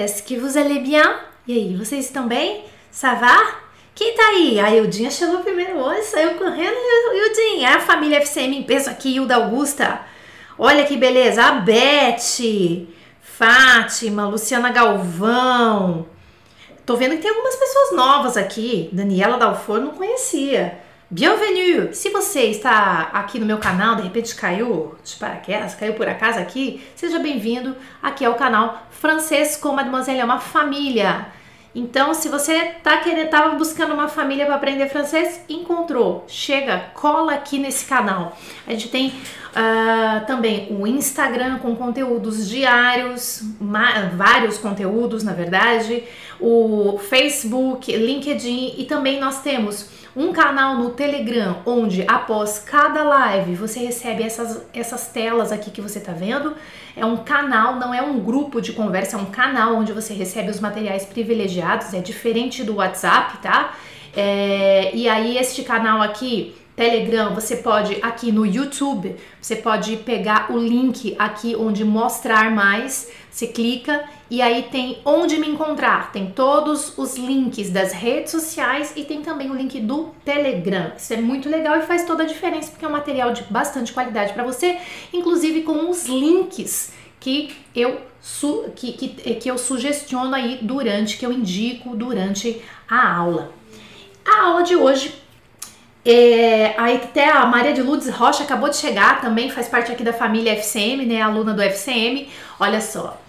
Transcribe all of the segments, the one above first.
Est-ce que vous allez bien? E aí, vocês estão bem? Ça va? Quem tá aí? A Ildinha chegou primeiro hoje, saiu correndo. Ildinha, é a família FCM em peso aqui, Hilda Augusta. Olha que beleza, a Beth, Fátima, Luciana Galvão. Tô vendo que tem algumas pessoas novas aqui. Daniela Dalfor não conhecia. Bienvenue! Se você está aqui no meu canal, de repente caiu de paraquedas, caiu por acaso aqui, seja bem-vindo. Aqui é o canal Francês com Mademoiselle, é uma família. Então, se você tá querendo, tava buscando uma família para aprender francês, encontrou. Chega, cola aqui nesse canal. A gente tem uh, também o Instagram com conteúdos diários, vários conteúdos, na verdade, o Facebook, LinkedIn e também nós temos um canal no Telegram onde após cada live você recebe essas, essas telas aqui que você está vendo. É um canal, não é um grupo de conversa, é um canal onde você recebe os materiais privilegiados, é diferente do WhatsApp, tá? É, e aí este canal aqui Telegram, você pode aqui no YouTube, você pode pegar o link aqui onde mostrar mais, você clica e aí tem onde me encontrar, tem todos os links das redes sociais e tem também o link do Telegram. Isso é muito legal e faz toda a diferença porque é um material de bastante qualidade para você, inclusive com os links que eu que, que, que eu sugestiono aí durante, que eu indico durante a aula. A aula de hoje é, até a Maria de Lourdes Rocha acabou de chegar, também faz parte aqui da família FCM, né? Aluna do FCM. Olha só.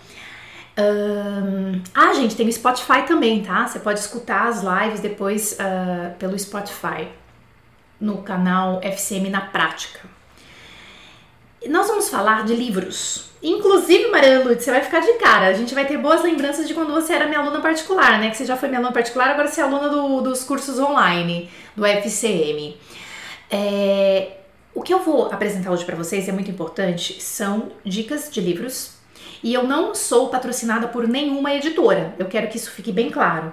Um, ah, gente, tem o Spotify também, tá? Você pode escutar as lives depois uh, pelo Spotify no canal FCM na Prática. Nós vamos falar de livros. Inclusive, Maria Lúcia, você vai ficar de cara. A gente vai ter boas lembranças de quando você era minha aluna particular, né? Que você já foi minha aluna particular, agora você é aluna do, dos cursos online do FCM. É, o que eu vou apresentar hoje para vocês é muito importante, são dicas de livros. E eu não sou patrocinada por nenhuma editora. Eu quero que isso fique bem claro.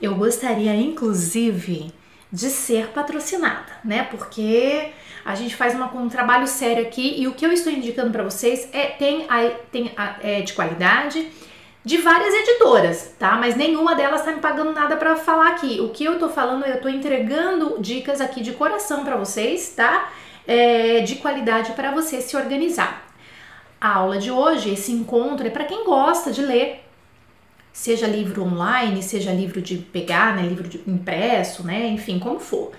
Eu gostaria, inclusive, de ser patrocinada, né? Porque a gente faz uma, um trabalho sério aqui e o que eu estou indicando para vocês é tem, a, tem a, é de qualidade de várias editoras, tá? Mas nenhuma delas está me pagando nada para falar aqui. O que eu tô falando, eu tô entregando dicas aqui de coração para vocês, tá? É, de qualidade para você se organizar. A aula de hoje, esse encontro é para quem gosta de ler, seja livro online, seja livro de pegar, né, livro impresso, né, enfim, como for.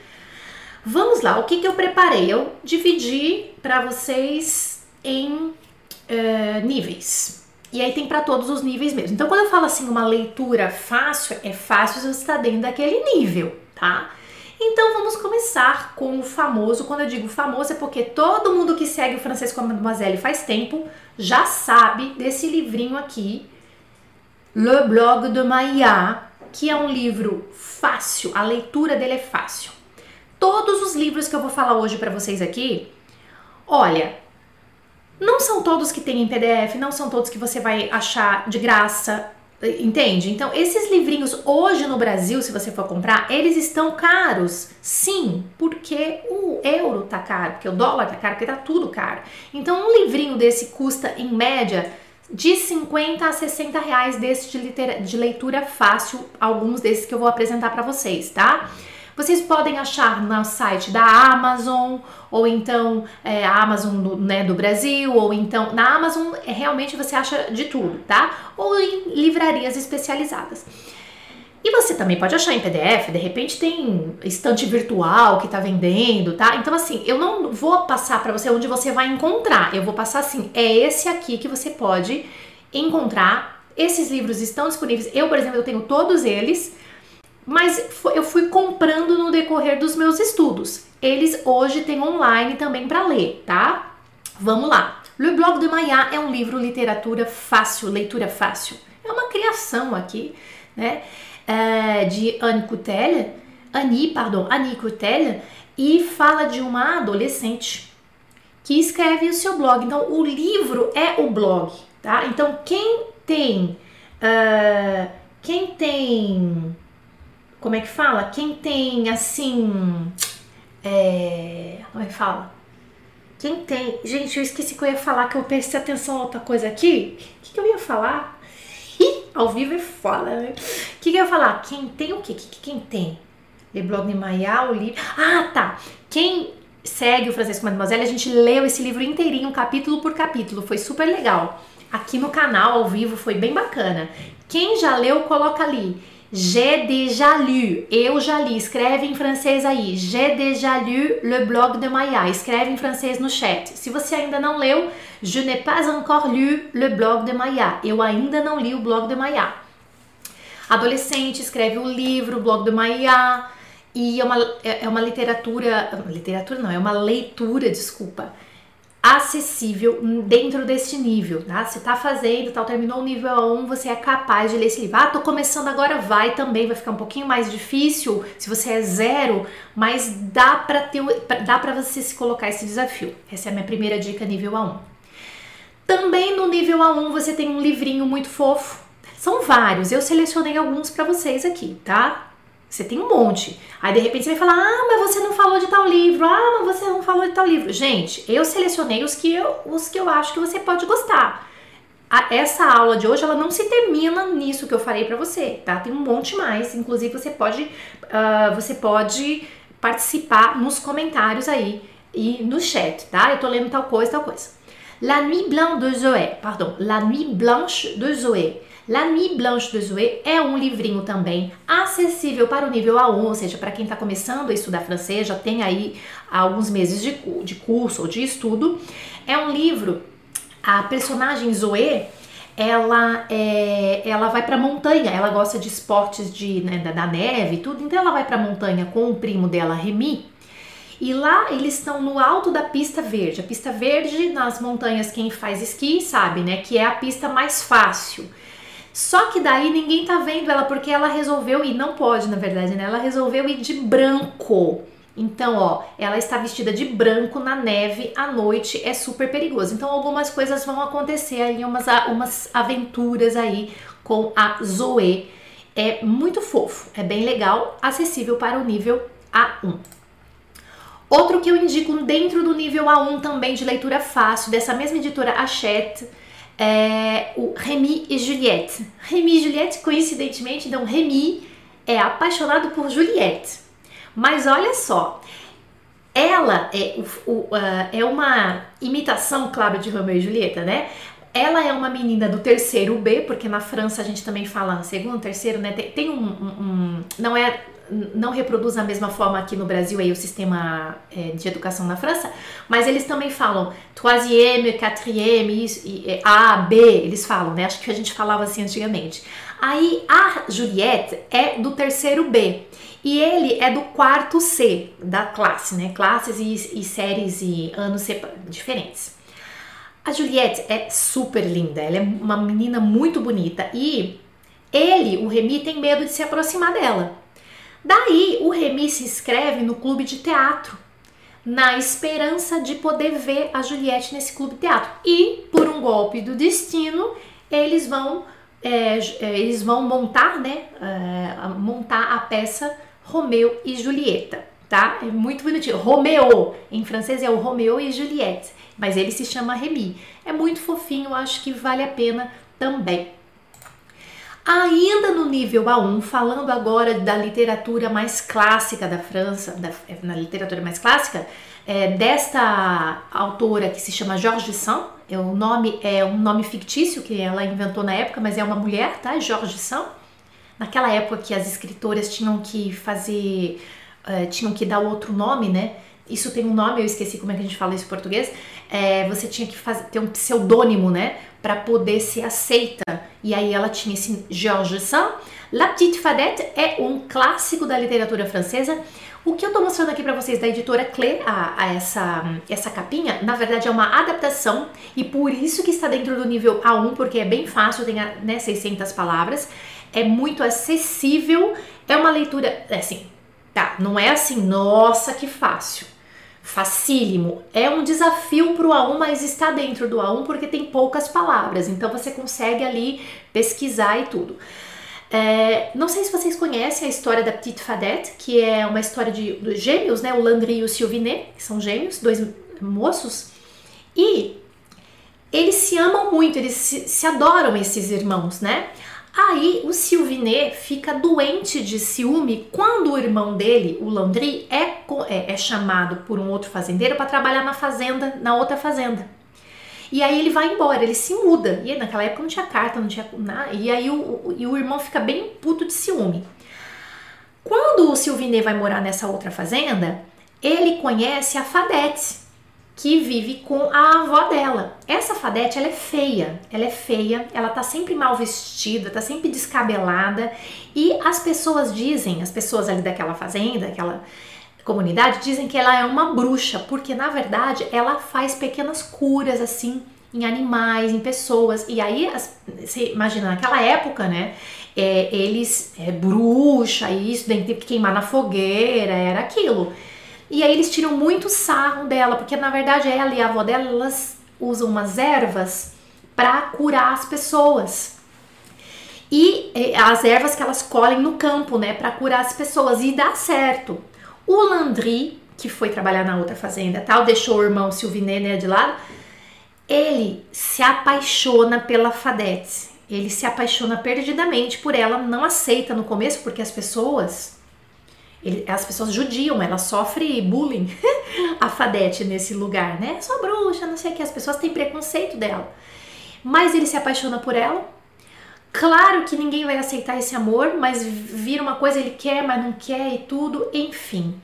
Vamos lá, o que, que eu preparei? Eu dividi para vocês em é, níveis. E aí tem para todos os níveis mesmo. Então, quando eu falo assim, uma leitura fácil, é fácil se você está dentro daquele nível, tá? Então vamos começar com o famoso. Quando eu digo famoso é porque todo mundo que segue o a Mademoiselle faz tempo já sabe desse livrinho aqui, Le Blog de Maya, que é um livro fácil, a leitura dele é fácil. Todos os livros que eu vou falar hoje para vocês aqui, olha, não são todos que tem em PDF, não são todos que você vai achar de graça, entende? Então, esses livrinhos hoje no Brasil, se você for comprar, eles estão caros. Sim, porque o euro tá caro, porque o dólar tá caro, porque tá tudo caro. Então, um livrinho desse custa em média de 50 a 60 reais desse de, de leitura fácil, alguns desses que eu vou apresentar para vocês, tá? Vocês podem achar no site da Amazon, ou então é, a Amazon do, né, do Brasil, ou então na Amazon é, realmente você acha de tudo, tá? Ou em livrarias especializadas. E você também pode achar em PDF, de repente tem estante virtual que tá vendendo, tá? Então assim, eu não vou passar para você onde você vai encontrar. Eu vou passar assim, é esse aqui que você pode encontrar. Esses livros estão disponíveis. Eu, por exemplo, eu tenho todos eles mas eu fui comprando no decorrer dos meus estudos. Eles hoje têm online também para ler, tá? Vamos lá. Le Blog de Maya é um livro literatura fácil, leitura fácil. É uma criação aqui, né? É, de Anne Coutel, Annie, pardon, Annie Coutel, e fala de uma adolescente que escreve o seu blog. Então, o livro é o blog, tá? Então, quem tem, uh, quem tem como é que fala? Quem tem assim. É, como é que fala? Quem tem. Gente, eu esqueci que eu ia falar, que eu prestei atenção a outra coisa aqui. O que, que eu ia falar? Ao vivo é foda, né? O que, que eu ia falar? Quem tem o quê? Que, quem tem? Le Blog de Maia, o livro. Ah, tá. Quem segue o Francês com Mademoiselle, a gente leu esse livro inteirinho, capítulo por capítulo. Foi super legal. Aqui no canal, ao vivo, foi bem bacana. Quem já leu, coloca ali. J'ai déjà lu. Eu já li. Escreve em francês aí. J'ai déjà lu le blog de Maya. Escreve em francês no chat. Se você ainda não leu, je n'ai pas encore lu le blog de Maya. Eu ainda não li o blog de Maya. Adolescente escreve o livro, o blog de Maya. E é uma, é, é uma literatura. Literatura não, é uma leitura, desculpa acessível dentro deste nível, tá? Se tá fazendo, tal, terminou o nível A1, você é capaz de ler esse livro. Ah, tô começando agora, vai também, vai ficar um pouquinho mais difícil se você é zero, mas dá para ter, dá para você se colocar esse desafio. Essa é a minha primeira dica nível A1. Também no nível A1 você tem um livrinho muito fofo. São vários, eu selecionei alguns para vocês aqui, tá? Você tem um monte. Aí de repente você vai falar: "Ah, mas você não falou de tal livro. Ah, mas você não falou de tal livro". Gente, eu selecionei os que eu, os que eu acho que você pode gostar. A, essa aula de hoje ela não se termina nisso que eu falei para você, tá? Tem um monte mais. Inclusive você pode uh, você pode participar nos comentários aí e no chat, tá? Eu tô lendo tal coisa, tal coisa. La Nuit Blanche de Zoé, pardon, La Nuit Blanche de Zoé. La Nuit Blanche de Zoé é um livrinho também acessível para o nível A1, ou seja, para quem está começando a estudar francês, já tem aí alguns meses de, de curso ou de estudo. É um livro, a personagem Zoé, ela é, ela vai para montanha, ela gosta de esportes de né, da, da, neve e tudo, então ela vai para montanha com o primo dela, Remy. E lá eles estão no alto da pista verde. A pista verde nas montanhas, quem faz esqui sabe, né, que é a pista mais fácil. Só que daí ninguém tá vendo ela porque ela resolveu e não pode, na verdade, né? Ela resolveu ir de branco. Então, ó, ela está vestida de branco na neve à noite, é super perigoso. Então, algumas coisas vão acontecer ali, umas, umas aventuras aí com a Zoe. É muito fofo, é bem legal, acessível para o nível A1. Outro que eu indico dentro do nível A1 também de leitura fácil, dessa mesma editora Hachette, é o Remy e Juliette. Remy e Juliette, coincidentemente, então Remy é apaixonado por Juliette. Mas olha só, ela é, o, o, uh, é uma imitação, claro, de Romeu e Julieta, né? Ela é uma menina do terceiro B, porque na França a gente também fala segundo, terceiro, né? Tem, tem um, um, um, Não é não reproduz da mesma forma aqui no Brasil aí o sistema é, de educação na França, mas eles também falam troisième, quatrième, A, B, eles falam, né? Acho que a gente falava assim antigamente. Aí a Juliette é do terceiro B e ele é do quarto C da classe, né? Classes e, e séries e anos diferentes. A Juliette é super linda, ela é uma menina muito bonita e ele, o Remy, tem medo de se aproximar dela. Daí o Remy se inscreve no clube de teatro, na esperança de poder ver a Juliette nesse clube de teatro. E por um golpe do destino, eles vão é, é eles vão montar, né, é, montar a peça Romeu e Julieta, tá? É muito bonitinho. Romeo, em francês é o Romeu e Juliette, mas ele se chama Remy. É muito fofinho, acho que vale a pena também. Ainda no nível A1, falando agora da literatura mais clássica da França, da, na literatura mais clássica, é, desta autora que se chama Georges Sand, é, o nome é um nome fictício que ela inventou na época, mas é uma mulher, tá? Georges Sand. Naquela época que as escritoras tinham que fazer, uh, tinham que dar outro nome, né? Isso tem um nome, eu esqueci como é que a gente fala isso em português. É, você tinha que fazer, ter um pseudônimo, né? Para poder ser aceita. E aí ela tinha esse Georges Sand. La Petite Fadette é um clássico da literatura francesa. O que eu tô mostrando aqui para vocês da editora Clé, a, a, essa, essa capinha, na verdade é uma adaptação e por isso que está dentro do nível A1, porque é bem fácil, tem né, 600 palavras, é muito acessível, é uma leitura, é assim, tá, não é assim, nossa, que fácil facílimo. É um desafio para o A1, mas está dentro do A1 porque tem poucas palavras, então você consegue ali pesquisar e tudo. É, não sei se vocês conhecem a história da Petite Fadette, que é uma história de, gêmeos, né? O Landry e o Sylvinet, que são gêmeos, dois moços, e eles se amam muito, eles se, se adoram esses irmãos, né? Aí o Sylvinet fica doente de ciúme quando o irmão dele, o Landry, é, é, é chamado por um outro fazendeiro para trabalhar na fazenda, na outra fazenda. E aí ele vai embora, ele se muda. E naquela época não tinha carta, não tinha nada. E aí o, o, e o irmão fica bem puto de ciúme. Quando o Sylvinet vai morar nessa outra fazenda, ele conhece a Fadete, que vive com a avó dela. Essa Fadete, ela é feia, ela é feia, ela tá sempre mal vestida, tá sempre descabelada e as pessoas dizem, as pessoas ali daquela fazenda, aquela comunidade, dizem que ela é uma bruxa, porque na verdade ela faz pequenas curas assim em animais, em pessoas. E aí, as, você imagina, naquela época, né? É, eles, é, bruxa, isso, tem que queimar na fogueira, era aquilo. E aí eles tiram muito sarro dela, porque na verdade ela e a avó dela, elas usam umas ervas para curar as pessoas. E as ervas que elas colhem no campo, né, para curar as pessoas e dá certo. O Landry, que foi trabalhar na outra fazenda, tal, deixou o irmão Silviné né, de lado, ele se apaixona pela Fadete. Ele se apaixona perdidamente por ela, não aceita no começo porque as pessoas ele, as pessoas judiam, ela sofre bullying, a Fadete nesse lugar, né? Só bruxa, não sei o que, as pessoas têm preconceito dela. Mas ele se apaixona por ela. Claro que ninguém vai aceitar esse amor, mas vira uma coisa, ele quer, mas não quer e tudo, enfim.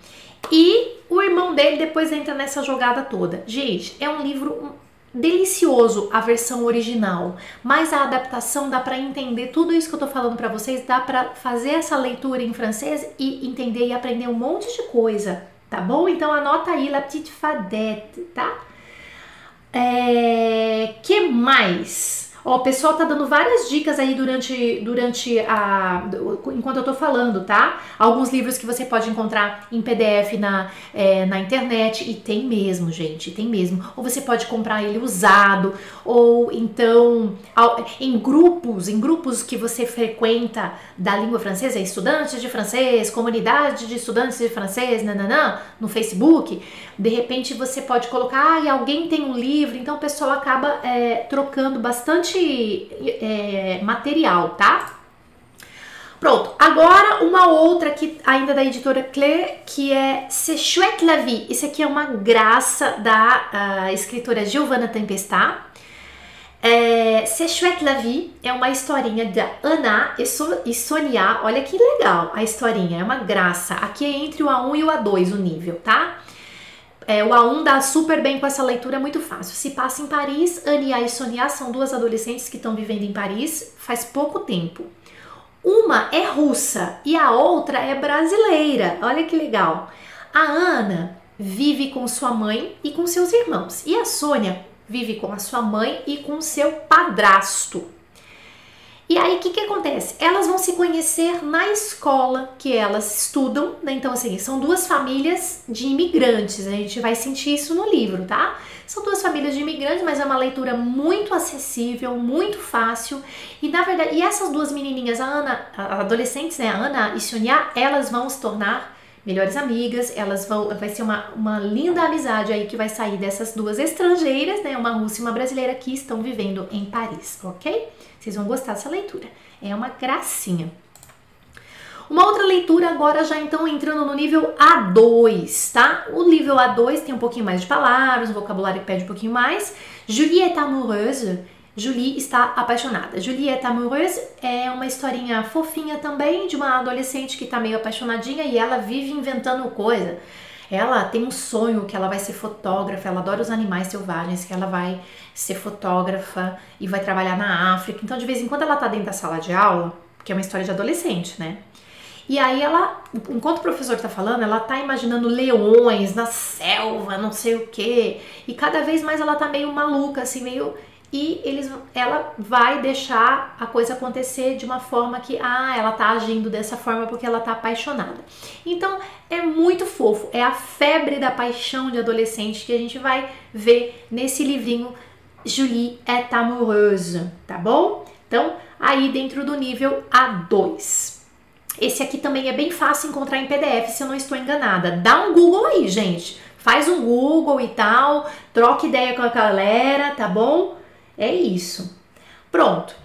E o irmão dele depois entra nessa jogada toda. Gente, é um livro delicioso a versão original, mas a adaptação dá para entender tudo isso que eu tô falando para vocês, dá para fazer essa leitura em francês e entender e aprender um monte de coisa, tá bom? Então anota aí La Petite Fadette, tá? É, que mais? Ó, o pessoal tá dando várias dicas aí durante, durante a. enquanto eu tô falando, tá? Alguns livros que você pode encontrar em PDF na, é, na internet. E tem mesmo, gente, tem mesmo. Ou você pode comprar ele usado, ou então em grupos, em grupos que você frequenta da língua francesa, estudantes de francês, comunidade de estudantes de francês, nananã, no Facebook. De repente você pode colocar, ah, e alguém tem um livro, então o pessoal acaba é, trocando bastante bastante é, material, tá? Pronto, agora uma outra aqui, ainda da editora Clé, que é C'est chouette la vie. Isso aqui é uma graça da uh, escritora Giovanna Tempestá. É, C'est chouette la vie é uma historinha da Ana e, so, e Sonia. Olha que legal a historinha, é uma graça. Aqui é entre o A1 e o A2 o nível, tá? É, o A1 dá super bem com essa leitura, é muito fácil. Se passa em Paris, Ania e Sonia são duas adolescentes que estão vivendo em Paris faz pouco tempo. Uma é russa e a outra é brasileira. Olha que legal. A Ana vive com sua mãe e com seus irmãos. E a Sônia vive com a sua mãe e com seu padrasto. E aí, o que, que acontece? Elas vão se conhecer na escola que elas estudam, né? Então, assim, são duas famílias de imigrantes. A gente vai sentir isso no livro, tá? São duas famílias de imigrantes, mas é uma leitura muito acessível, muito fácil. E na verdade, e essas duas menininhas, a Ana, a adolescentes, né? A Ana e Sonia, elas vão se tornar melhores amigas, elas vão, vai ser uma, uma linda amizade aí que vai sair dessas duas estrangeiras, né, uma russa e uma brasileira que estão vivendo em Paris, ok? Vocês vão gostar dessa leitura. É uma gracinha. Uma outra leitura agora já então entrando no nível A2, tá? O nível A2 tem um pouquinho mais de palavras, o vocabulário pede um pouquinho mais. Juliette Amoureuse, Julie está apaixonada. Juliette Amoureuse é uma historinha fofinha também de uma adolescente que tá meio apaixonadinha e ela vive inventando coisa. Ela tem um sonho que ela vai ser fotógrafa, ela adora os animais selvagens, que ela vai ser fotógrafa e vai trabalhar na África. Então, de vez em quando ela tá dentro da sala de aula, que é uma história de adolescente, né? E aí ela, enquanto o professor tá falando, ela tá imaginando leões na selva, não sei o quê. E cada vez mais ela tá meio maluca, assim, meio e eles, ela vai deixar a coisa acontecer de uma forma que, ah, ela tá agindo dessa forma porque ela tá apaixonada. Então é muito fofo, é a febre da paixão de adolescente que a gente vai ver nesse livrinho Julie est amoureuse, tá bom? Então, aí dentro do nível A2. Esse aqui também é bem fácil encontrar em PDF, se eu não estou enganada. Dá um Google aí, gente. Faz um Google e tal, troca ideia com a galera, tá bom? É isso. Pronto.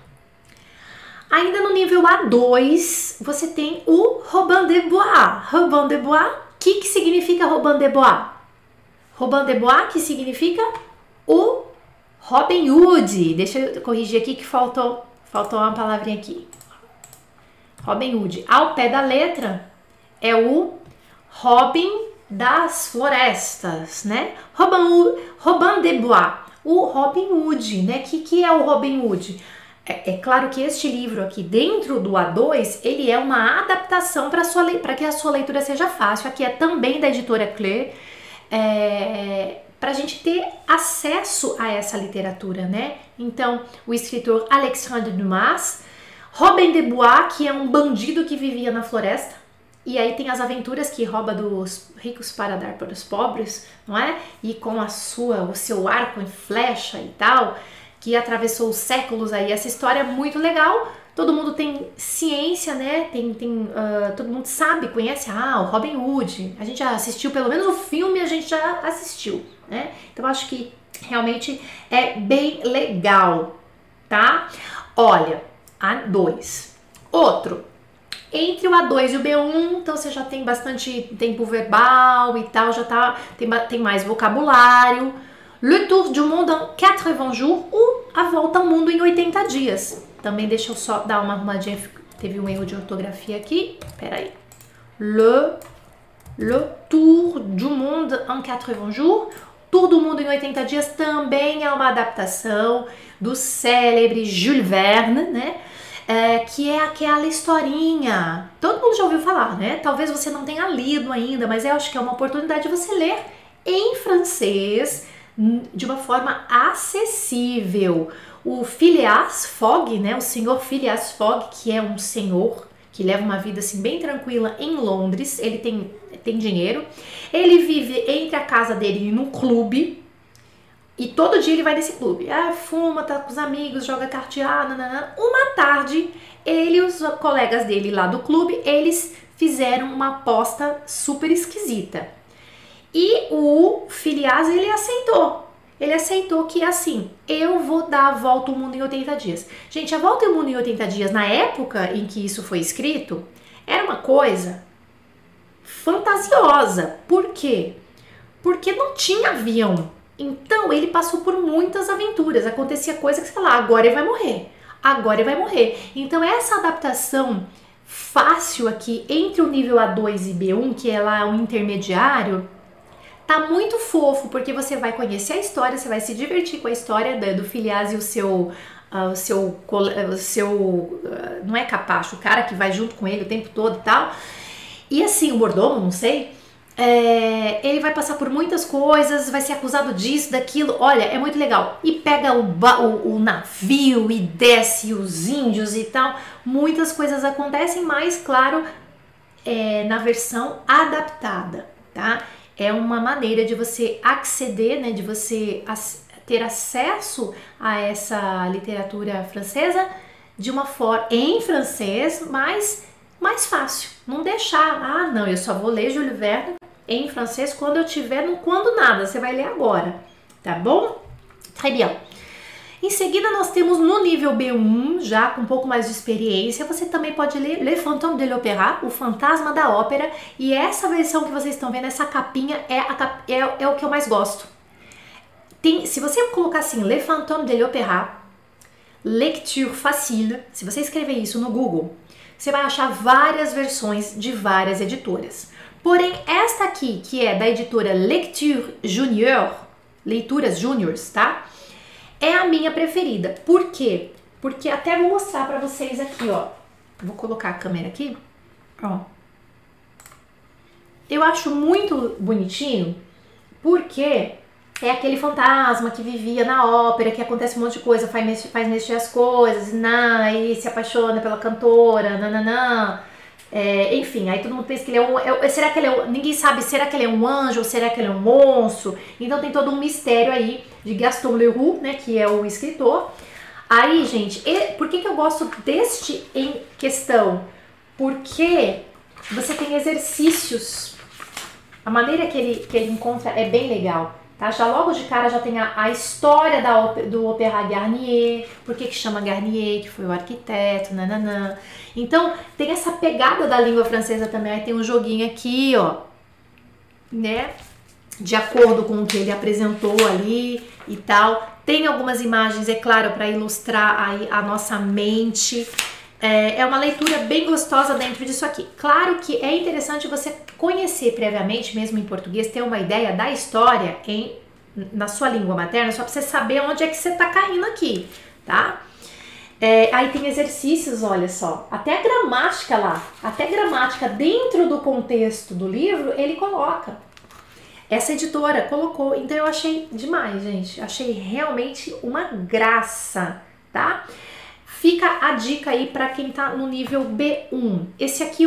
Ainda no nível A2, você tem o Robin de Bois. Robin de Bois, o que, que significa Robin de Bois? Robin de Bois, que significa o Robin Hood. Deixa eu corrigir aqui que faltou, faltou uma palavrinha aqui. Robin Hood. Ao pé da letra é o Robin das florestas, né? Robin, Robin de Bois, o Robin Hood, né? Que, que é o Robin Hood? É, é, claro que este livro aqui, dentro do A2, ele é uma adaptação para que a sua leitura seja fácil. Aqui é também da editora Claire, é, para a gente ter acesso a essa literatura, né? Então, o escritor Alexandre Dumas, Robin de Bois, que é um bandido que vivia na floresta, e aí tem as aventuras que rouba dos ricos para dar para os pobres, não é? E com a sua, o seu arco em flecha e tal, que atravessou os séculos aí. Essa história é muito legal. Todo mundo tem ciência, né? Tem, tem uh, todo mundo sabe, conhece. Ah, o Robin Hood. A gente já assistiu, pelo menos o filme a gente já assistiu, né? Então acho que realmente é bem legal, tá? Olha, a dois. Outro, entre o A2 e o B1, então você já tem bastante tempo verbal e tal, já tá, tem, tem mais vocabulário. Le Tour du Monde en 80 jours, ou A Volta ao Mundo em 80 dias. Também deixa eu só dar uma arrumadinha, teve um erro de ortografia aqui, peraí. Le, le Tour du Monde en 80 jours, Tour do Mundo em 80 dias também é uma adaptação do célebre Jules Verne, né? É, que é aquela historinha. Todo mundo já ouviu falar, né? Talvez você não tenha lido ainda, mas eu acho que é uma oportunidade de você ler em francês hum, de uma forma acessível. O Phileas Fogg, né? O senhor Phileas Fogg, que é um senhor que leva uma vida assim bem tranquila em Londres. Ele tem, tem dinheiro. Ele vive entre a casa dele e no clube e todo dia ele vai nesse clube. Ah, fuma, tá com os amigos, joga carteado, nanana. Uma tarde, ele e os colegas dele lá do clube, eles fizeram uma aposta super esquisita. E o Filiaz, ele aceitou. Ele aceitou que assim, eu vou dar a volta ao mundo em 80 dias. Gente, a volta ao mundo em 80 dias, na época em que isso foi escrito, era uma coisa fantasiosa. Por quê? Porque não tinha avião então ele passou por muitas aventuras, acontecia coisa que você fala, agora ele vai morrer, agora ele vai morrer. Então essa adaptação fácil aqui entre o nível A2 e B1, que é lá o intermediário, tá muito fofo, porque você vai conhecer a história, você vai se divertir com a história do, Filiaz e o seu Uh, o seu, o seu uh, não é capacho, o cara que vai junto com ele o tempo todo e tal. E assim, o mordomo, não sei, é, ele vai passar por muitas coisas, vai ser acusado disso, daquilo. Olha, é muito legal. E pega o, o, o, navio e desce os índios e tal. Muitas coisas acontecem, mas, claro, é, na versão adaptada, tá? É uma maneira de você acceder, né, de você ter acesso a essa literatura francesa de uma forma em francês, mas mais fácil. Não deixar, ah, não, eu só vou ler Júlio Verne em francês quando eu tiver no quando nada. Você vai ler agora, tá bom? Très bien. Em seguida, nós temos no nível B1, já com um pouco mais de experiência, você também pode ler Le Fantôme de l'Opéra, o Fantasma da Ópera, e essa versão que vocês estão vendo, essa capinha, é, a, é, é o que eu mais gosto. Tem, se você colocar assim, Le Fantôme de l'Opéra, Lecture Facile, se você escrever isso no Google, você vai achar várias versões de várias editoras. Porém, esta aqui, que é da editora Lecture Junior, Leituras Júniors, tá? É a minha preferida. Por quê? Porque até vou mostrar para vocês aqui, ó. Vou colocar a câmera aqui, ó. Eu acho muito bonitinho, porque é aquele fantasma que vivia na ópera, que acontece um monte de coisa, faz, faz mexer as coisas, na, e se apaixona pela cantora, nananã. É, enfim, aí todo mundo pensa que ele é um. É, será que ele é um, Ninguém sabe, será que ele é um anjo ou será que ele é um monstro? Então tem todo um mistério aí de Gaston Leroux, né? Que é o escritor. Aí, gente, por que, que eu gosto deste em questão? Porque você tem exercícios. A maneira que ele, que ele encontra é bem legal. Tá? Já logo de cara já tem a, a história da, do Opéra Garnier, por que, que chama Garnier, que foi o arquiteto, nananã. Então tem essa pegada da língua francesa também. Aí tem um joguinho aqui, ó, né? De acordo com o que ele apresentou ali e tal. Tem algumas imagens, é claro, para ilustrar aí a nossa mente. É, é uma leitura bem gostosa dentro disso aqui. Claro que é interessante você conhecer previamente, mesmo em português, ter uma ideia da história em na sua língua materna, só para você saber onde é que você está caindo aqui, tá? É, aí tem exercícios, olha só, até gramática lá, até gramática dentro do contexto do livro ele coloca. Essa editora colocou, então eu achei demais, gente. Achei realmente uma graça, tá? Fica a dica aí para quem tá no nível B1. Esse aqui,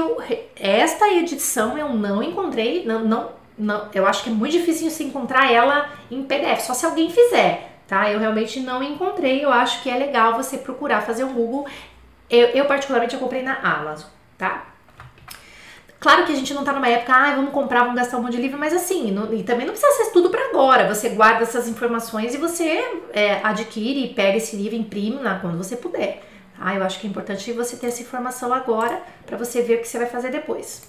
esta edição eu não encontrei, não, não, não, eu acho que é muito difícil se encontrar ela em PDF, só se alguém fizer, tá? Eu realmente não encontrei, eu acho que é legal você procurar fazer um Google. Eu, eu particularmente eu comprei na Amazon, tá? Claro que a gente não tá numa época, ah, vamos comprar, vamos gastar um monte de livro, mas assim, não, e também não precisa ser tudo para agora. Você guarda essas informações e você é, adquire, pega esse livro, imprime lá quando você puder. Ah, eu acho que é importante você ter essa informação agora para você ver o que você vai fazer depois.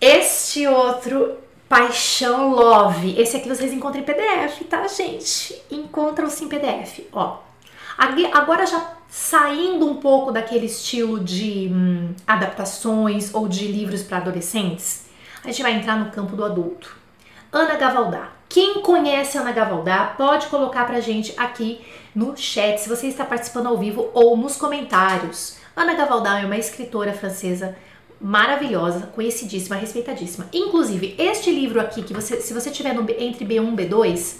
Este outro Paixão Love, esse aqui vocês encontram em PDF, tá, gente? Encontram-se em PDF, ó. Agora já saindo um pouco daquele estilo de hum, adaptações ou de livros para adolescentes, a gente vai entrar no campo do adulto. Ana Gavaldá. Quem conhece Ana Gavaldá pode colocar pra gente aqui no chat, se você está participando ao vivo ou nos comentários. Ana Gavaldá é uma escritora francesa maravilhosa, conhecidíssima, respeitadíssima. Inclusive, este livro aqui, que você, se você tiver no, entre B1 e B2,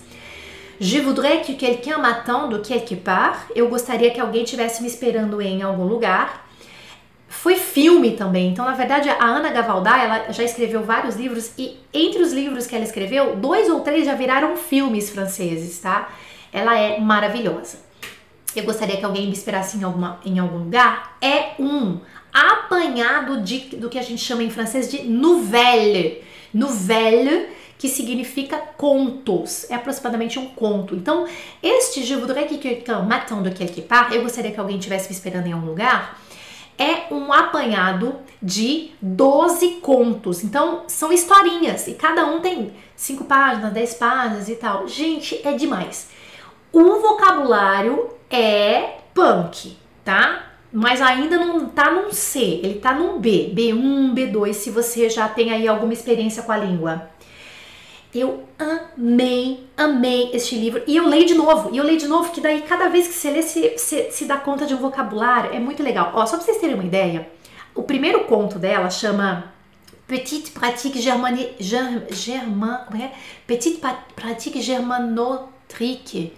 Je voudrais que quelqu'un m'attende quelque part. Eu gostaria que alguém tivesse me esperando em algum lugar. Foi filme também. Então, na verdade, a Ana Gavaldá, ela já escreveu vários livros e entre os livros que ela escreveu, dois ou três já viraram filmes franceses, tá? Ela é maravilhosa. Eu gostaria que alguém me esperasse em, alguma, em algum lugar. É um apanhado de, do que a gente chama em francês de nouvelle. Nouvelle que significa contos, é aproximadamente um conto. Então, este Je voudrais que quelqu'un m'attende quelque part, eu gostaria que alguém estivesse me esperando em algum lugar, é um apanhado de 12 contos. Então, são historinhas e cada um tem 5 páginas, 10 páginas e tal. Gente, é demais. O vocabulário é punk, tá? Mas ainda não tá num C, ele tá num B, B1, B2, se você já tem aí alguma experiência com a língua. Eu amei, amei este livro. E eu leio de novo, e eu leio de novo, que daí cada vez que você lê, você, você se dá conta de um vocabulário. É muito legal. Ó, só pra vocês terem uma ideia, o primeiro conto dela chama Petite Pratique Germani, Germ, German, como é? Petite Pratique Germanotrique.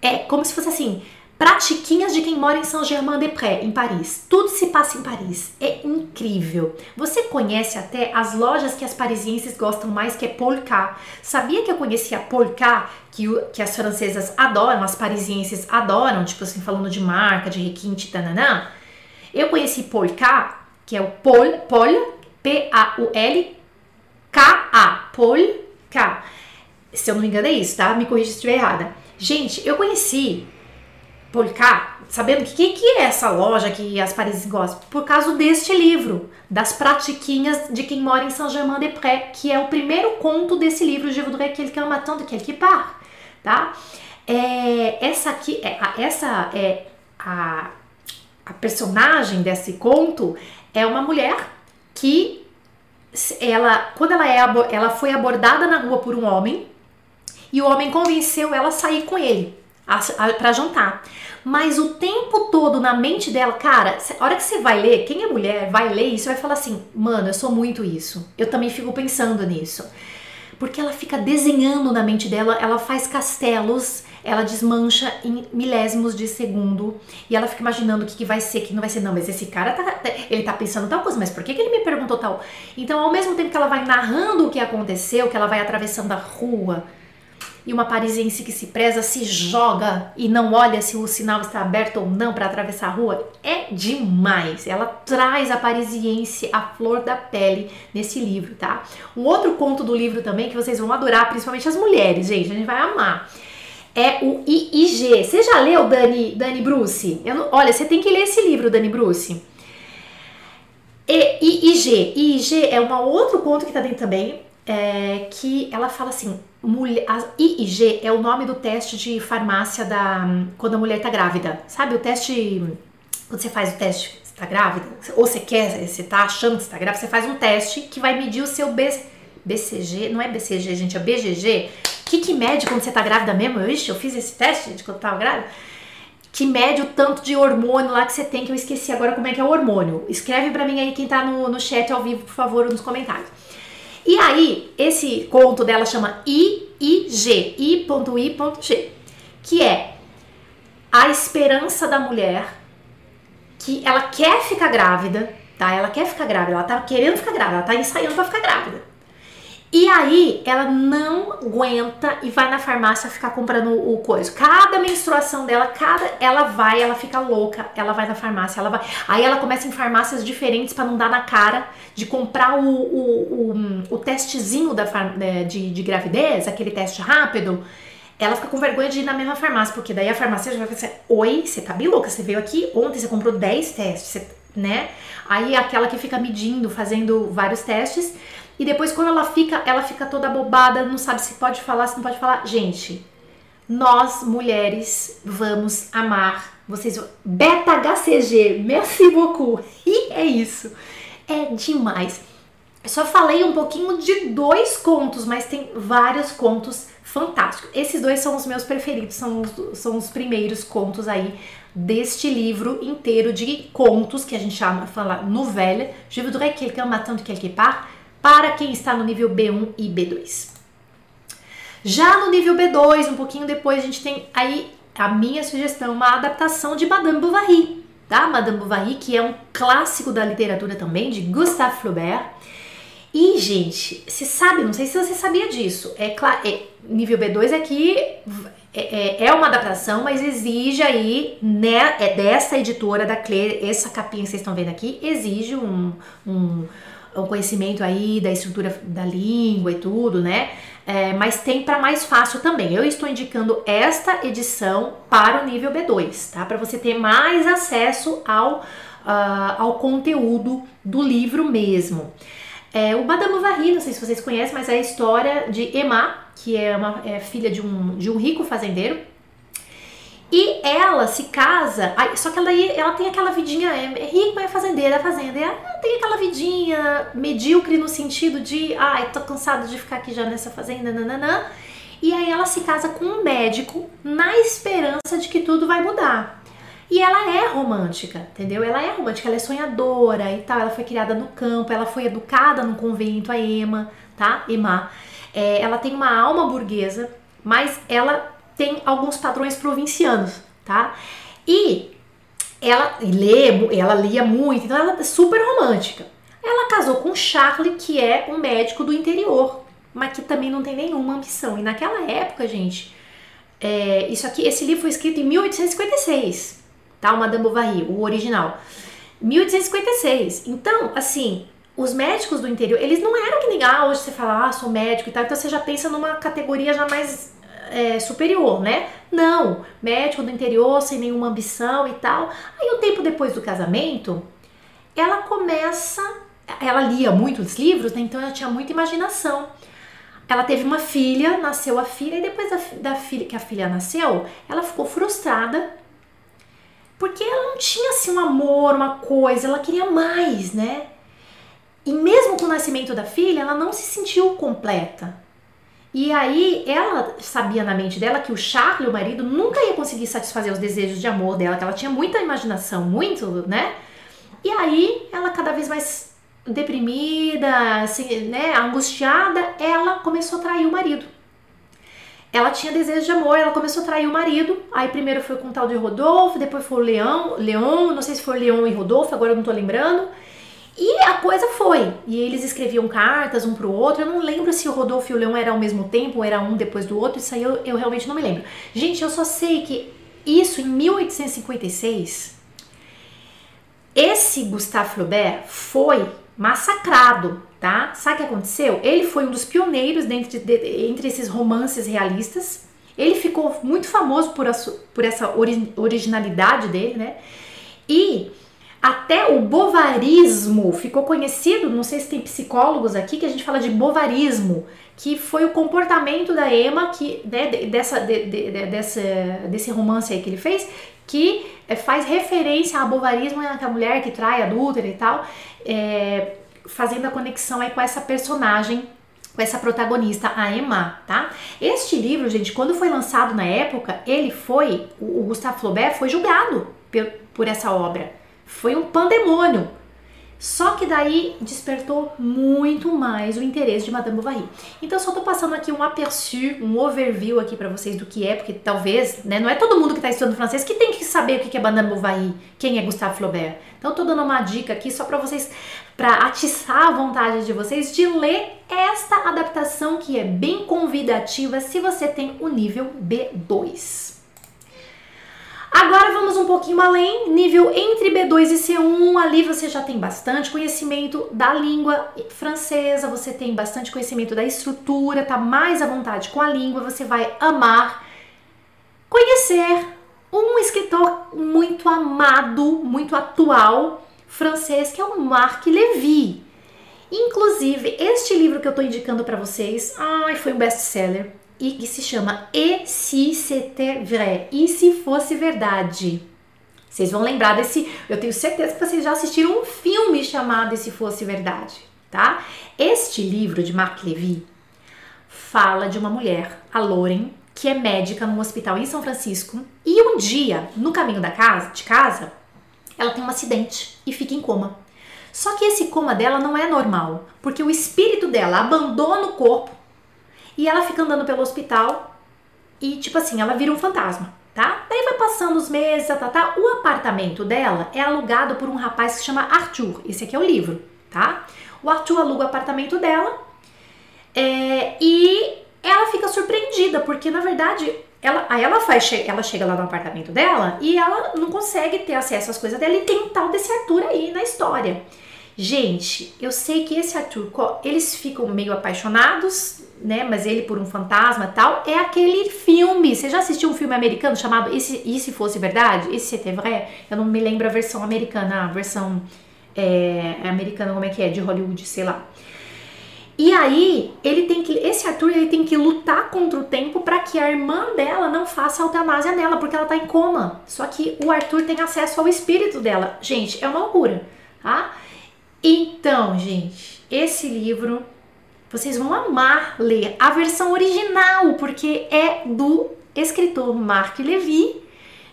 É como se fosse assim, Pratiquinhas de quem mora em Saint-Germain-des-Prés, em Paris. Tudo se passa em Paris. É incrível. Você conhece até as lojas que as parisienses gostam mais, que é Polka. Sabia que eu conhecia Polka, que, que as francesas adoram, as parisienses adoram, tipo assim, falando de marca, de requinte, tananã? Eu conheci Polka, que é o Pol, Pol, P-A-U-L, K-A, Polka. Se eu não me engano é isso, tá? Me corrija se estiver errada. Gente, eu conheci Policar, sabendo o que, que é essa loja que as Paris gostam? Por causa deste livro, das pratiquinhas de quem mora em Saint-Germain-des-Prés, que é o primeiro conto desse livro, Je voudrais quelqu'un m'attende quelque part, tá? É, essa aqui, é, essa é a, a personagem desse conto é uma mulher que ela, quando ela, é, ela foi abordada na rua por um homem e o homem convenceu ela a sair com ele para jantar. Mas o tempo todo na mente dela, cara, a hora que você vai ler, quem é mulher vai ler isso vai falar assim: mano, eu sou muito isso. Eu também fico pensando nisso. Porque ela fica desenhando na mente dela, ela faz castelos, ela desmancha em milésimos de segundo e ela fica imaginando o que, que vai ser, o que não vai ser. Não, mas esse cara tá, ele tá pensando tal coisa, mas por que, que ele me perguntou tal? Então, ao mesmo tempo que ela vai narrando o que aconteceu, que ela vai atravessando a rua, e uma parisiense que se preza se joga e não olha se o sinal está aberto ou não para atravessar a rua. É demais. Ela traz a parisiense à flor da pele nesse livro, tá? Um outro conto do livro também que vocês vão adorar, principalmente as mulheres, gente, a gente vai amar. É o IIG. Você já leu, Dani, Dani Bruce? Não, olha, você tem que ler esse livro, Dani Bruce. E IIG. IIG é um outro conto que tá dentro também, é, que ela fala assim, mulher, a IIG é o nome do teste de farmácia da quando a mulher tá grávida. Sabe o teste quando você faz o teste você tá grávida, ou você quer, você tá achando que você tá grávida, você faz um teste que vai medir o seu B, BCG, não é BCG, gente, é BGG. O que, que mede quando você tá grávida mesmo? Ixi, eu fiz esse teste de quando tava grávida. Que mede o tanto de hormônio lá que você tem, que eu esqueci agora como é que é o hormônio. Escreve para mim aí quem tá no, no chat ao vivo, por favor, nos comentários. E aí, esse conto dela chama IIG, I.I.G, que é a esperança da mulher que ela quer ficar grávida, tá? Ela quer ficar grávida, ela tá querendo ficar grávida, ela tá ensaiando para ficar grávida. E aí ela não aguenta e vai na farmácia ficar comprando o coisa. Cada menstruação dela, cada ela vai, ela fica louca, ela vai na farmácia, ela vai. Aí ela começa em farmácias diferentes para não dar na cara de comprar o, o, o, o testezinho da, né, de, de gravidez, aquele teste rápido. Ela fica com vergonha de ir na mesma farmácia, porque daí a farmacêutica vai pensar: Oi, você tá bem louca, você veio aqui ontem, você comprou 10 testes, você, né? Aí aquela que fica medindo, fazendo vários testes. E depois quando ela fica, ela fica toda bobada, não sabe se pode falar, se não pode falar. Gente, nós mulheres vamos amar vocês. Beta HCG, merci beaucoup. E é isso. É demais. Eu só falei um pouquinho de dois contos, mas tem vários contos fantásticos. Esses dois são os meus preferidos, são os, são os primeiros contos aí deste livro inteiro de contos que a gente chama, fala novela. Je voudrais quelqu'un m'attende quelque part para quem está no nível B1 e B2. Já no nível B2, um pouquinho depois, a gente tem aí a minha sugestão, uma adaptação de Madame Bovary, tá? Madame Bovary, que é um clássico da literatura também, de Gustave Flaubert. E, gente, se sabe, não sei se você sabia disso, é claro, é, nível B2 aqui é, é, é, uma adaptação, mas exige aí, né, é dessa editora da Claire, essa capinha que vocês estão vendo aqui, exige um, um o conhecimento aí da estrutura da língua e tudo, né? É, mas tem para mais fácil também. Eu estou indicando esta edição para o nível B2, tá? Para você ter mais acesso ao, uh, ao conteúdo do livro mesmo. É, o Madame Bovary, não sei se vocês conhecem, mas é a história de Emma, que é uma é filha de um, de um rico fazendeiro e ela se casa, só que ela, ela tem aquela vidinha, é, é rica, mas é fazendeira, é fazenda. E ela tem aquela vidinha medíocre no sentido de, ai, tô cansada de ficar aqui já nessa fazenda, nananã. E aí ela se casa com um médico na esperança de que tudo vai mudar. E ela é romântica, entendeu? Ela é romântica, ela é sonhadora e tal. Ela foi criada no campo, ela foi educada no convento, a Emma, tá? Emma. É, ela tem uma alma burguesa, mas ela tem alguns padrões provincianos, tá? E ela lê, ela lia muito, então ela é super romântica. Ela casou com Charlie, que é um médico do interior, mas que também não tem nenhuma ambição. E naquela época, gente, é, isso aqui, esse livro foi escrito em 1856, tá? O Madame Bovary, o original. 1856. Então, assim, os médicos do interior, eles não eram que nem, ah, hoje você fala, ah, sou médico e tal, então você já pensa numa categoria já mais é, superior, né? Não, médico do interior sem nenhuma ambição e tal. Aí um tempo depois do casamento, ela começa, ela lia muitos livros, né? Então ela tinha muita imaginação. Ela teve uma filha, nasceu a filha e depois da, da filha que a filha nasceu, ela ficou frustrada porque ela não tinha assim um amor, uma coisa, ela queria mais, né? E mesmo com o nascimento da filha, ela não se sentiu completa. E aí ela sabia na mente dela que o Charlie, o marido, nunca ia conseguir satisfazer os desejos de amor dela, que ela tinha muita imaginação, muito, né? E aí ela cada vez mais deprimida, assim, né, angustiada, ela começou a trair o marido. Ela tinha desejo de amor, ela começou a trair o marido. Aí primeiro foi com o tal de Rodolfo, depois foi o Leão, Leão, não sei se foi Leão e Rodolfo, agora eu não tô lembrando. E a coisa foi. E eles escreviam cartas um pro outro. Eu não lembro se o Rodolfo e o Leão eram ao mesmo tempo, ou era um depois do outro. Isso aí eu, eu realmente não me lembro. Gente, eu só sei que isso em 1856, esse Gustave Flaubert foi massacrado, tá? Sabe o que aconteceu? Ele foi um dos pioneiros dentro de, entre esses romances realistas. Ele ficou muito famoso por, a, por essa ori, originalidade dele, né? E até o bovarismo ficou conhecido, não sei se tem psicólogos aqui que a gente fala de bovarismo, que foi o comportamento da Emma, que né, dessa, de, de, dessa, desse romance aí que ele fez, que é, faz referência ao bovarismo, a mulher que trai, adúltera e tal, é, fazendo a conexão aí com essa personagem com essa protagonista, a Emma, tá? Este livro, gente, quando foi lançado na época, ele foi, o Gustave Flaubert foi julgado por essa obra. Foi um pandemônio. Só que daí despertou muito mais o interesse de Madame Bovary. Então só tô passando aqui um aperçu, um overview aqui para vocês do que é, porque talvez, né, não é todo mundo que tá estudando francês que tem que saber o que é Madame Bovary, quem é Gustave Flaubert. Então tô dando uma dica aqui só para vocês para atiçar a vontade de vocês de ler esta adaptação que é bem convidativa se você tem o nível B2. Agora vamos um pouquinho além, nível entre B2 e C1, ali você já tem bastante conhecimento da língua francesa, você tem bastante conhecimento da estrutura, tá mais à vontade com a língua, você vai amar conhecer um escritor muito amado, muito atual francês, que é o Marc Levy. Inclusive, este livro que eu tô indicando para vocês, ai, foi um best-seller e que se chama E si c'était vrai? E se fosse verdade? Vocês vão lembrar desse, eu tenho certeza que vocês já assistiram um filme chamado E se fosse verdade, tá? Este livro de Marc Levy fala de uma mulher, a Lauren, que é médica num hospital em São Francisco, e um dia, no caminho da casa, de casa, ela tem um acidente e fica em coma. Só que esse coma dela não é normal, porque o espírito dela abandona o corpo e ela fica andando pelo hospital e, tipo assim, ela vira um fantasma, tá? Daí vai passando os meses, tá, tá, tá. O apartamento dela é alugado por um rapaz que se chama Arthur. Esse aqui é o livro, tá? O Arthur aluga o apartamento dela é, e ela fica surpreendida, porque na verdade ela, aí ela faz, ela chega lá no apartamento dela e ela não consegue ter acesso às coisas dela e tem um tal desse Arthur aí na história. Gente, eu sei que esse Arthur, eles ficam meio apaixonados, né? Mas ele por um fantasma tal. É aquele filme. Você já assistiu um filme americano chamado E se, e se Fosse Verdade? Esse c'était vrai? Eu não me lembro a versão americana, a versão é, americana, como é que é? De Hollywood, sei lá. E aí, ele tem que. Esse Arthur ele tem que lutar contra o tempo para que a irmã dela não faça a eutanásia nela, porque ela tá em coma. Só que o Arthur tem acesso ao espírito dela. Gente, é uma loucura, tá? Então, gente, esse livro vocês vão amar ler a versão original, porque é do escritor Marc Levy.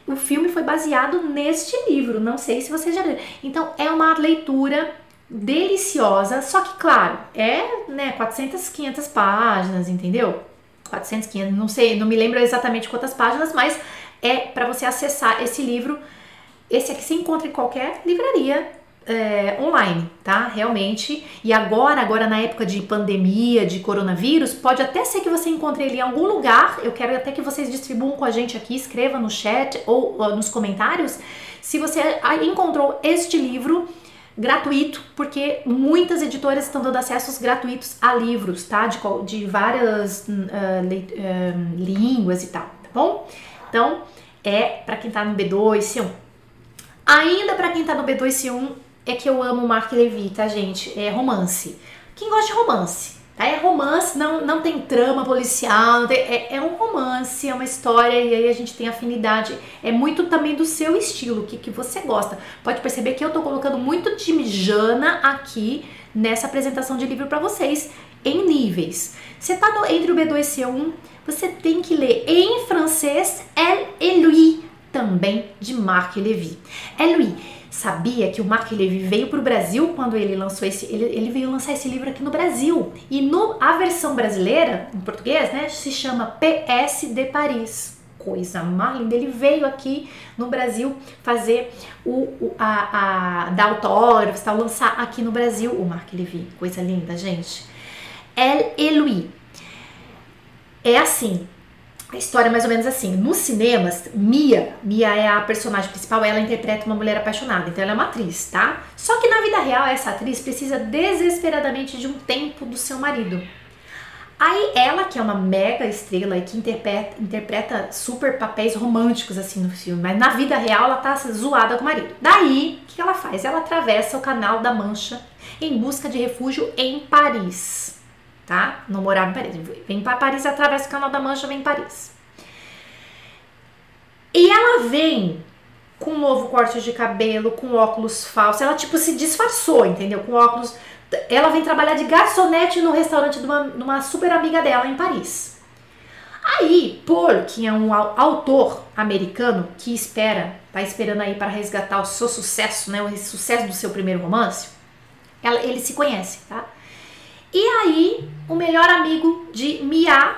O filme foi baseado neste livro, não sei se vocês já leram. Então, é uma leitura deliciosa, só que, claro, é né, 400, 500 páginas, entendeu? 400, 500, não sei, não me lembro exatamente quantas páginas, mas é para você acessar esse livro. Esse aqui se encontra em qualquer livraria é, online, tá? Realmente. E agora, agora na época de pandemia, de coronavírus, pode até ser que você encontre ele em algum lugar. Eu quero até que vocês distribuam com a gente aqui, escreva no chat ou, ou nos comentários se você encontrou este livro gratuito, porque muitas editoras estão dando acessos gratuitos a livros, tá? De, de várias uh, uh, línguas e tal, tá bom? Então, é para quem tá no B2, C1. Ainda para quem tá no B2, C1, é que eu amo Mark Levy, tá, gente? É romance. Quem gosta de romance? Tá? É romance, não, não tem trama policial, tem, é, é, um romance, é uma história e aí a gente tem afinidade. É muito também do seu estilo, o que, que você gosta. Pode perceber que eu tô colocando muito de Jana aqui nessa apresentação de livro para vocês, em níveis. Você tá no, entre o B2 e C1, você tem que ler em francês Elle et lui, também de Marc Levy. Elle lui sabia que o Mark Levy veio para o Brasil quando ele lançou esse ele, ele, veio lançar esse livro aqui no Brasil e no a versão brasileira em português né se chama PS de Paris coisa mais linda. Ele veio aqui no Brasil fazer o, o a, a dar autógrafos, tal, lançar aqui no Brasil o Mark Levy. Coisa linda, gente. Elle et Louis. É assim, a história é mais ou menos assim. Nos cinemas, Mia, Mia é a personagem principal, ela interpreta uma mulher apaixonada, então ela é uma atriz, tá? Só que na vida real, essa atriz precisa desesperadamente de um tempo do seu marido. Aí ela, que é uma mega estrela e que interpreta, interpreta super papéis românticos assim no filme, mas na vida real ela tá zoada com o marido. Daí, o que ela faz? Ela atravessa o canal da Mancha em busca de refúgio em Paris tá? Não morava em Paris. Vem para Paris, atravessa o Canal da Mancha, vem em Paris. E ela vem com um novo corte de cabelo, com óculos falsos. Ela, tipo, se disfarçou, entendeu? Com óculos. Ela vem trabalhar de garçonete no restaurante de uma, de uma super amiga dela em Paris. Aí, Paul, que é um autor americano que espera, tá esperando aí para resgatar o seu sucesso, né? O sucesso do seu primeiro romance, ela, ele se conhece, tá? E aí, o melhor amigo de Mia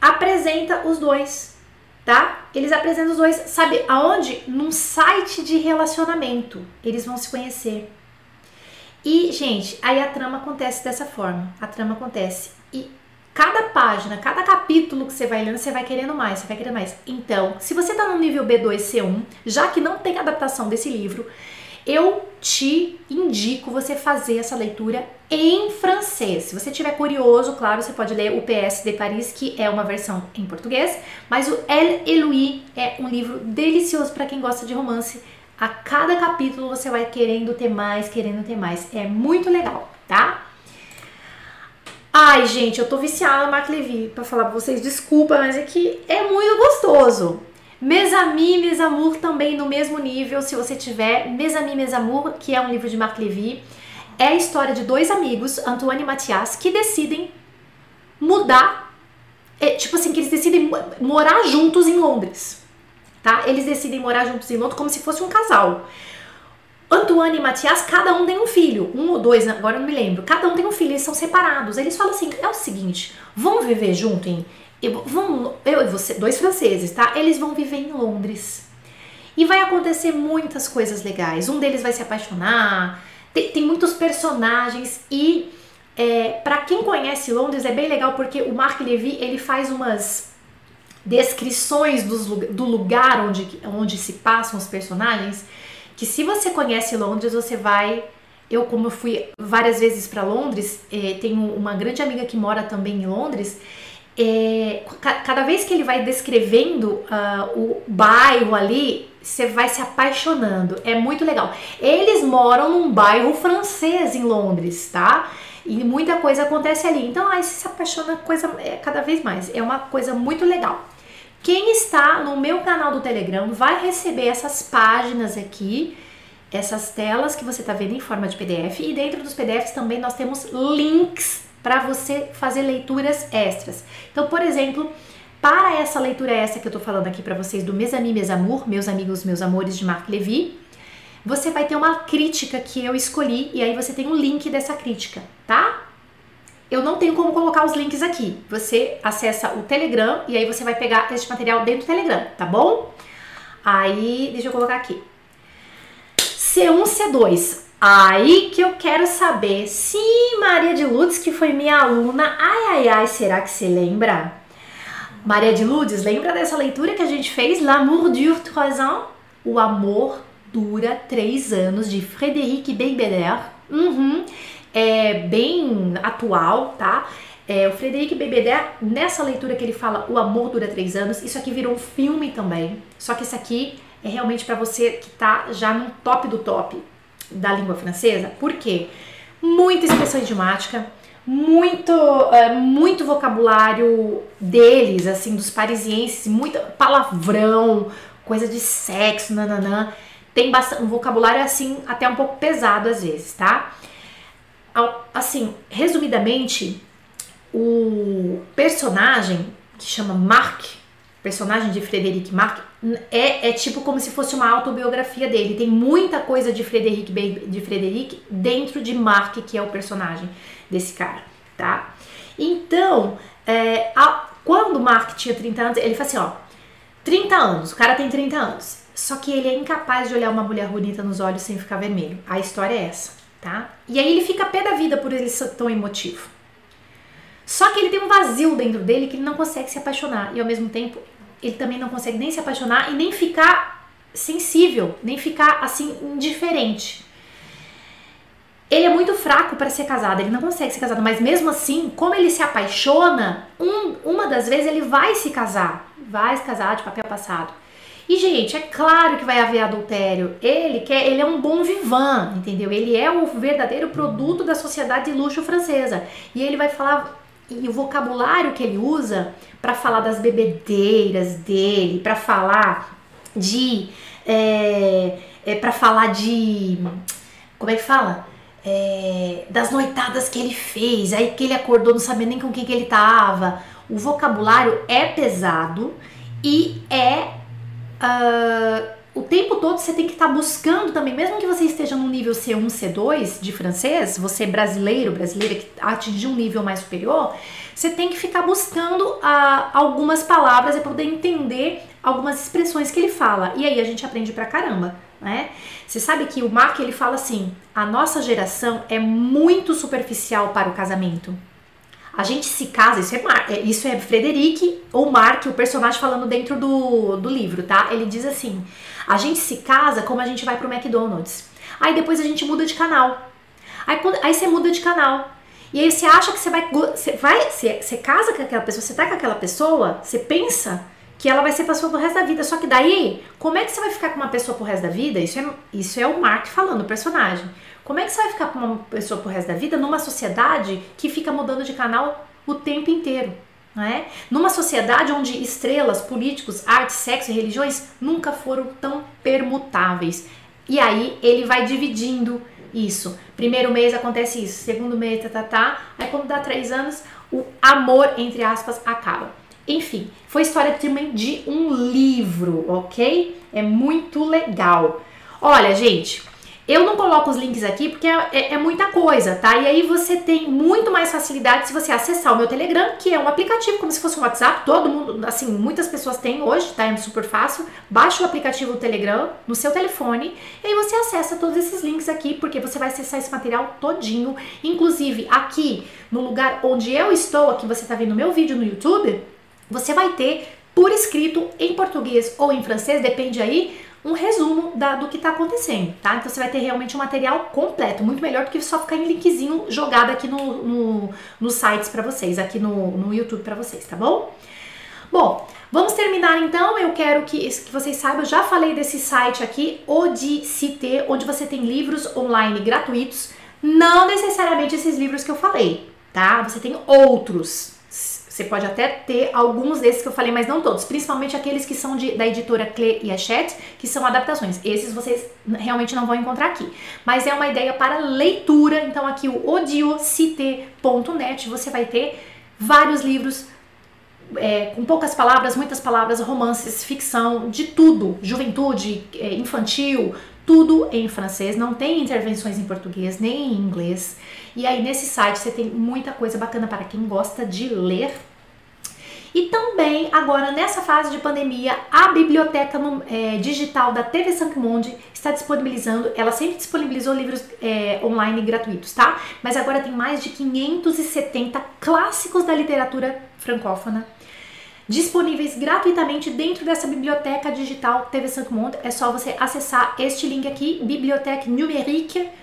apresenta os dois, tá? Eles apresentam os dois, sabe aonde? Num site de relacionamento. Eles vão se conhecer. E, gente, aí a trama acontece dessa forma. A trama acontece. E cada página, cada capítulo que você vai lendo, você vai querendo mais, você vai querendo mais. Então, se você tá no nível B2, C1, já que não tem adaptação desse livro, eu te indico você fazer essa leitura em francês. Se você estiver curioso, claro, você pode ler o PS de Paris, que é uma versão em português, mas o Elle et Louis é um livro delicioso para quem gosta de romance. A cada capítulo você vai querendo ter mais, querendo ter mais. É muito legal, tá? Ai, gente, eu tô viciada no Marc Levy, pra falar pra vocês, desculpa, mas é que é muito gostoso. Mes Amis, Mes Amour também no mesmo nível, se você tiver. Mes Amis, Mes Amour, que é um livro de Marc Levy, é a história de dois amigos, Antoine e Mathias, que decidem mudar, é, tipo assim, que eles decidem morar juntos em Londres, tá? Eles decidem morar juntos em Londres como se fosse um casal. Antoine e Mathias, cada um tem um filho, um ou dois, agora eu não me lembro. Cada um tem um filho, eles são separados. Eles falam assim: é o seguinte, vamos viver junto em eu, vamos, eu e você, dois franceses, tá? Eles vão viver em Londres. E vai acontecer muitas coisas legais. Um deles vai se apaixonar, tem, tem muitos personagens e é, para quem conhece Londres é bem legal porque o Mark Levy ele faz umas descrições dos, do lugar onde, onde se passam os personagens que se você conhece Londres você vai eu como eu fui várias vezes para Londres é, tenho uma grande amiga que mora também em Londres é, cada vez que ele vai descrevendo uh, o bairro ali, você vai se apaixonando. É muito legal. Eles moram num bairro francês em Londres, tá? E muita coisa acontece ali. Então, aí você se apaixona coisa é, cada vez mais. É uma coisa muito legal. Quem está no meu canal do Telegram vai receber essas páginas aqui, essas telas que você está vendo em forma de PDF. E dentro dos PDFs também nós temos links para você fazer leituras extras. Então, por exemplo, para essa leitura extra que eu tô falando aqui para vocês do Mes Amis, Mes Amour, Meus Amigos, Meus Amores de Marc Levy, você vai ter uma crítica que eu escolhi e aí você tem um link dessa crítica, tá? Eu não tenho como colocar os links aqui. Você acessa o Telegram e aí você vai pegar este material dentro do Telegram, tá bom? Aí, deixa eu colocar aqui. C1, C2. Aí que eu quero saber. Sim, Maria de Lourdes, que foi minha aluna. Ai, ai, ai, será que você lembra? Maria de Lourdes, lembra dessa leitura que a gente fez? L'amour dure trois ans? O amor dura três anos, de Frédéric Beigbeder. Uhum. É bem atual, tá? É, o Frederic Bebeder, nessa leitura que ele fala O Amor Dura Três Anos, isso aqui virou um filme também. Só que esse aqui é realmente para você que tá já no top do top da língua francesa, por quê? Muita expressão idiomática, muito, uh, muito vocabulário deles, assim, dos parisienses, muito palavrão, coisa de sexo, nananã. Tem bastante, um vocabulário, assim, até um pouco pesado às vezes, tá? Assim, resumidamente, o personagem que chama Marc, personagem de Frederic Marc, é, é tipo como se fosse uma autobiografia dele. Tem muita coisa de Frederic, de dentro de Mark, que é o personagem desse cara, tá? Então, é, a, quando Mark tinha 30 anos, ele fala assim, ó, 30 anos, o cara tem 30 anos. Só que ele é incapaz de olhar uma mulher bonita nos olhos sem ficar vermelho. A história é essa, tá? E aí ele fica pé da vida por ele ser tão emotivo. Só que ele tem um vazio dentro dele que ele não consegue se apaixonar. E ao mesmo tempo, ele também não consegue nem se apaixonar e nem ficar sensível, nem ficar assim indiferente. Ele é muito fraco para ser casado, ele não consegue ser casado, mas mesmo assim, como ele se apaixona, um, uma das vezes ele vai se casar, vai se casar de papel passado. E, gente, é claro que vai haver adultério. Ele quer, ele é um bom vivan, entendeu? Ele é o verdadeiro produto da sociedade de luxo francesa. E ele vai falar e o vocabulário que ele usa para falar das bebedeiras dele, para falar de é, é para falar de como é que fala? É, das noitadas que ele fez, aí que ele acordou não sabendo nem com quem que ele tava. O vocabulário é pesado e é uh, o tempo todo você tem que estar tá buscando também, mesmo que você esteja no nível C1, C2 de francês, você brasileiro, brasileira que atingiu um nível mais superior, você tem que ficar buscando uh, algumas palavras e poder entender algumas expressões que ele fala. E aí a gente aprende pra caramba, né? Você sabe que o Mark ele fala assim: a nossa geração é muito superficial para o casamento. A gente se casa, isso é, Mar, é, isso é Frederic ou Mark, o personagem falando dentro do, do livro, tá? Ele diz assim: a gente se casa como a gente vai pro McDonald's. Aí depois a gente muda de canal. Aí, aí você muda de canal. E aí você acha que você vai. Você, vai você, você casa com aquela pessoa, você tá com aquela pessoa, você pensa que ela vai ser pessoa pro resto da vida. Só que daí, como é que você vai ficar com uma pessoa pro resto da vida? Isso é, isso é o Mark falando, o personagem. Como é que você vai ficar com uma pessoa pro resto da vida numa sociedade que fica mudando de canal o tempo inteiro? É? Numa sociedade onde estrelas, políticos, arte, sexo e religiões nunca foram tão permutáveis. E aí ele vai dividindo isso. Primeiro mês acontece isso, segundo mês, tá, tá, tá. Aí quando dá três anos, o amor, entre aspas, acaba. Enfim, foi história também de um livro, ok? É muito legal. Olha, gente, eu não coloco os links aqui porque é, é, é, muita coisa, tá? E aí você tem muito mais facilidade se você acessar o meu Telegram, que é um aplicativo como se fosse um WhatsApp. Todo mundo, assim, muitas pessoas têm hoje, tá? É super fácil. Baixa o aplicativo do Telegram no seu telefone e aí você acessa todos esses links aqui, porque você vai acessar esse material todinho. Inclusive, aqui no lugar onde eu estou, aqui você tá vendo meu vídeo no YouTube, você vai ter por escrito em português ou em francês, depende aí um resumo da, do que está acontecendo, tá? Então você vai ter realmente um material completo, muito melhor do que só ficar em linkzinho jogado aqui no, no, nos sites para vocês, aqui no, no YouTube para vocês, tá bom? Bom, vamos terminar então. Eu quero que, que vocês saibam, eu já falei desse site aqui, Odicite, onde você tem livros online gratuitos, não necessariamente esses livros que eu falei, tá? Você tem outros, você pode até ter alguns desses que eu falei, mas não todos. Principalmente aqueles que são de, da editora Clé e Hachette, que são adaptações. Esses vocês realmente não vão encontrar aqui. Mas é uma ideia para leitura. Então aqui o odiocite.net você vai ter vários livros é, com poucas palavras, muitas palavras, romances, ficção, de tudo, juventude, é, infantil, tudo em francês, não tem intervenções em português nem em inglês. E aí nesse site você tem muita coisa bacana para quem gosta de ler. E também, agora nessa fase de pandemia, a biblioteca no, é, digital da TV Santo Monde está disponibilizando, ela sempre disponibilizou livros é, online gratuitos, tá? Mas agora tem mais de 570 clássicos da literatura francófona disponíveis gratuitamente dentro dessa biblioteca digital TV Santo Monde. É só você acessar este link aqui, biblioteca numérique.tv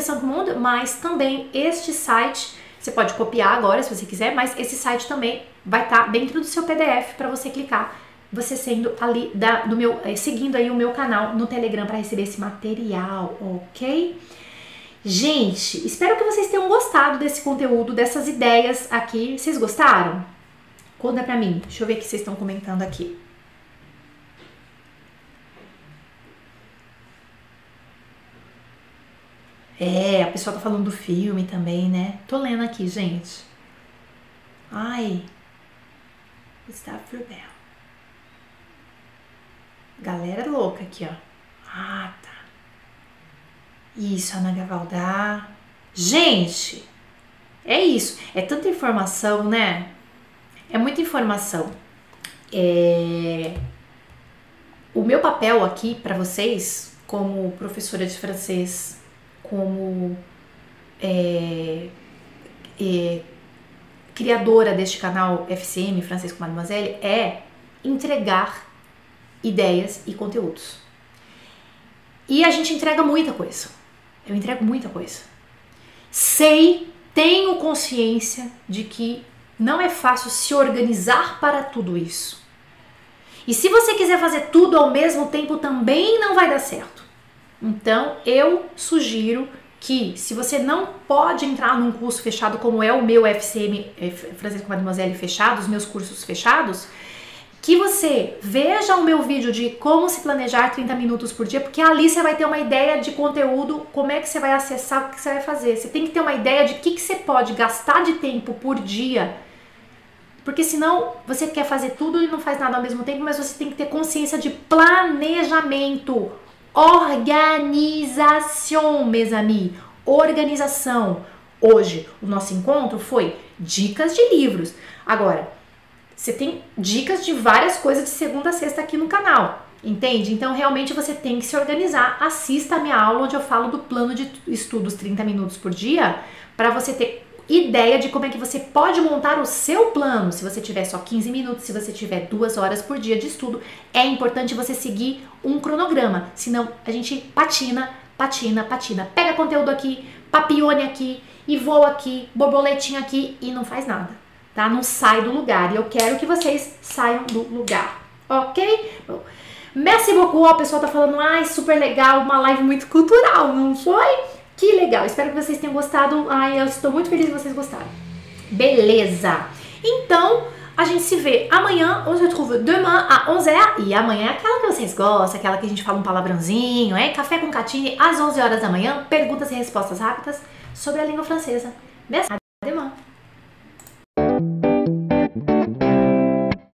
Santo Monde, mas também este site, você pode copiar agora se você quiser, mas esse site também vai estar tá dentro do seu PDF para você clicar, você sendo ali da, do meu, eh, seguindo aí o meu canal no Telegram para receber esse material, ok? Gente, espero que vocês tenham gostado desse conteúdo, dessas ideias aqui. Vocês gostaram? Conta pra mim. Deixa eu ver o que vocês estão comentando aqui. É, a pessoa tá falando do filme também, né? Tô lendo aqui, gente. Ai. Gustavo Bell. Galera louca aqui, ó. Ah, tá. Isso, Ana Gavaldar. Gente, é isso. É tanta informação, né? É muita informação. É... o meu papel aqui para vocês, como professora de francês, como é, é, criadora deste canal FCM, Francês com Mademoiselle, é entregar ideias e conteúdos. E a gente entrega muita coisa. Eu entrego muita coisa. Sei, tenho consciência de que não é fácil se organizar para tudo isso. E se você quiser fazer tudo ao mesmo tempo, também não vai dar certo. Então, eu sugiro que se você não pode entrar num curso fechado como é o meu FCM eh, Francisco Mademoiselle fechado, os meus cursos fechados, que você veja o meu vídeo de como se planejar 30 minutos por dia, porque ali você vai ter uma ideia de conteúdo, como é que você vai acessar, o que você vai fazer. Você tem que ter uma ideia de o que, que você pode gastar de tempo por dia porque senão você quer fazer tudo e não faz nada ao mesmo tempo, mas você tem que ter consciência de planejamento, organização, mes amis, organização. Hoje o nosso encontro foi dicas de livros. Agora, você tem dicas de várias coisas de segunda a sexta aqui no canal. Entende? Então, realmente você tem que se organizar. Assista a minha aula onde eu falo do plano de estudos 30 minutos por dia, para você ter ideia de como é que você pode montar o seu plano. Se você tiver só 15 minutos, se você tiver duas horas por dia de estudo, é importante você seguir um cronograma. Senão a gente patina, patina, patina. Pega conteúdo aqui, papione aqui, e voa aqui, borboletinha aqui e não faz nada, tá? Não sai do lugar. E eu quero que vocês saiam do lugar, ok? Bom, merci beaucoup. O pessoal tá falando, ai, super legal, uma live muito cultural, não foi? Que legal, espero que vocês tenham gostado. Ai, eu estou muito feliz que vocês gostaram. Beleza! Então, a gente se vê amanhã. On se retrouve demain à 11h. E amanhã é aquela que vocês gostam, aquela que a gente fala um palavrãozinho, é? Café com Catine às 11 horas da manhã. Perguntas e respostas rápidas sobre a língua francesa. Beleza?